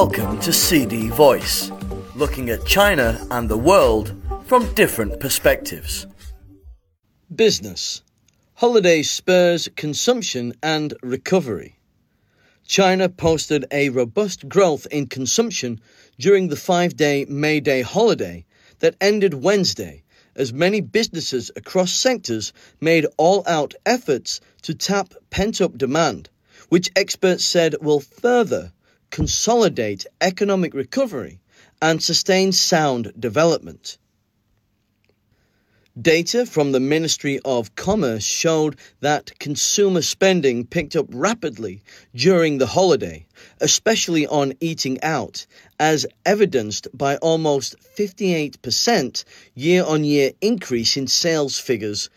Welcome to CD Voice, looking at China and the world from different perspectives. Business Holiday spurs consumption and recovery. China posted a robust growth in consumption during the five day May Day holiday that ended Wednesday, as many businesses across sectors made all out efforts to tap pent up demand, which experts said will further consolidate economic recovery and sustain sound development. Data from the Ministry of Commerce showed that consumer spending picked up rapidly during the holiday, especially on eating out, as evidenced by almost 58% year on year increase in sales figures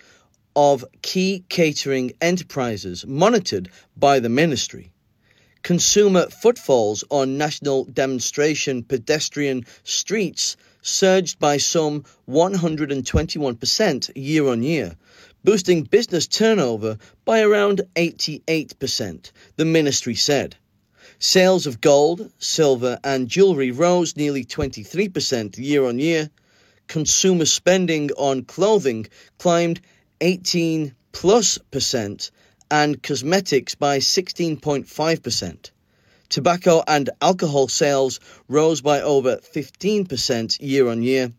of key catering enterprises monitored by the ministry. Consumer footfalls on national demonstration pedestrian streets surged by some 121% year on year, boosting business turnover by around 88%, the ministry said. Sales of gold, silver, and jewelry rose nearly 23% year on year. Consumer spending on clothing climbed 18 plus percent and cosmetics by 16.5%. Tobacco and alcohol sales rose by over 15% year on year,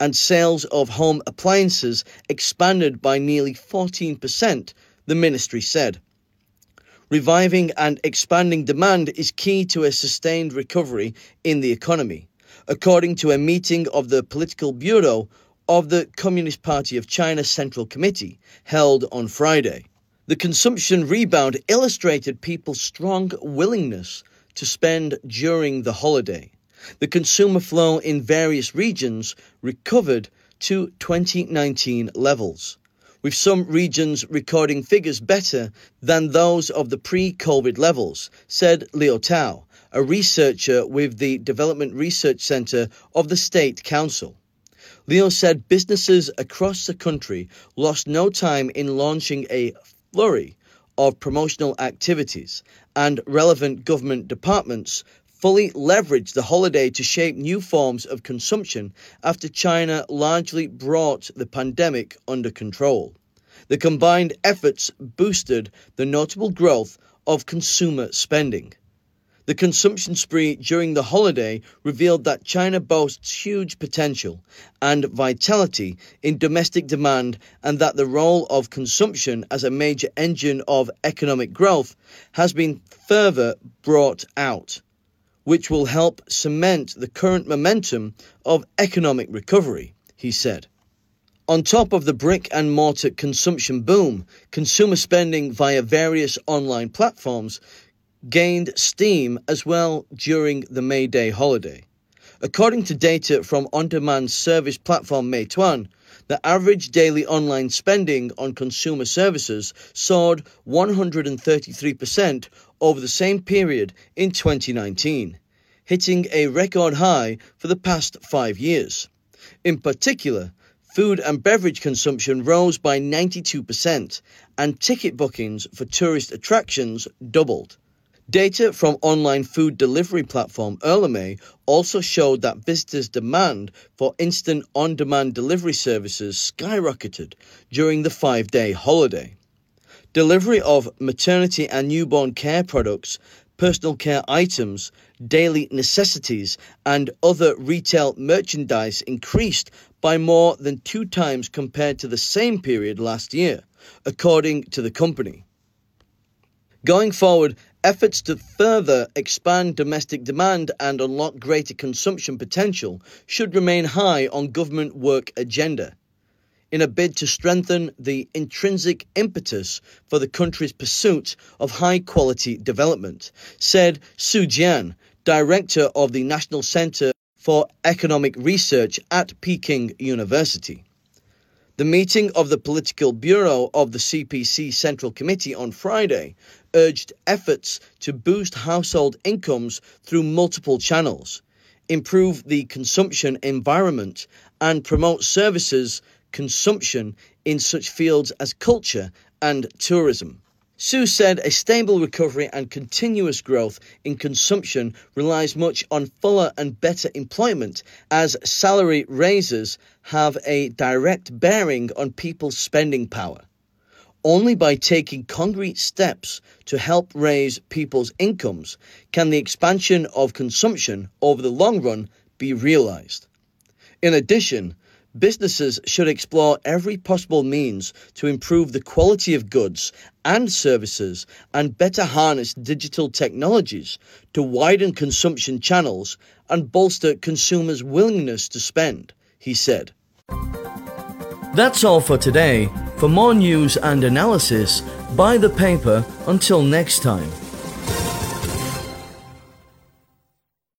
and sales of home appliances expanded by nearly 14%, the ministry said. Reviving and expanding demand is key to a sustained recovery in the economy, according to a meeting of the Political Bureau of the Communist Party of China Central Committee held on Friday. The consumption rebound illustrated people's strong willingness to spend during the holiday. The consumer flow in various regions recovered to 2019 levels, with some regions recording figures better than those of the pre COVID levels, said Liu Tao, a researcher with the Development Research Center of the State Council. Liu said businesses across the country lost no time in launching a flurry of promotional activities, and relevant government departments fully leveraged the holiday to shape new forms of consumption after China largely brought the pandemic under control. The combined efforts boosted the notable growth of consumer spending. The consumption spree during the holiday revealed that China boasts huge potential and vitality in domestic demand and that the role of consumption as a major engine of economic growth has been further brought out, which will help cement the current momentum of economic recovery, he said. On top of the brick and mortar consumption boom, consumer spending via various online platforms gained steam as well during the May Day holiday. According to data from on demand service platform Meituan, the average daily online spending on consumer services soared 133% over the same period in 2019, hitting a record high for the past five years. In particular, food and beverage consumption rose by 92%, and ticket bookings for tourist attractions doubled. Data from online food delivery platform Ele.me also showed that visitors' demand for instant on demand delivery services skyrocketed during the five day holiday. Delivery of maternity and newborn care products, personal care items, daily necessities, and other retail merchandise increased by more than two times compared to the same period last year, according to the company. Going forward, efforts to further expand domestic demand and unlock greater consumption potential should remain high on government work agenda in a bid to strengthen the intrinsic impetus for the country's pursuit of high quality development, said Su Jian, director of the National Center for Economic Research at Peking University. The meeting of the Political Bureau of the CPC Central Committee on Friday urged efforts to boost household incomes through multiple channels, improve the consumption environment, and promote services consumption in such fields as culture and tourism. Su said a stable recovery and continuous growth in consumption relies much on fuller and better employment as salary raises have a direct bearing on people's spending power. Only by taking concrete steps to help raise people's incomes can the expansion of consumption over the long run be realized. In addition, businesses should explore every possible means to improve the quality of goods and services and better harness digital technologies to widen consumption channels and bolster consumers' willingness to spend, he said. That's all for today. For more news and analysis, buy the paper until next time.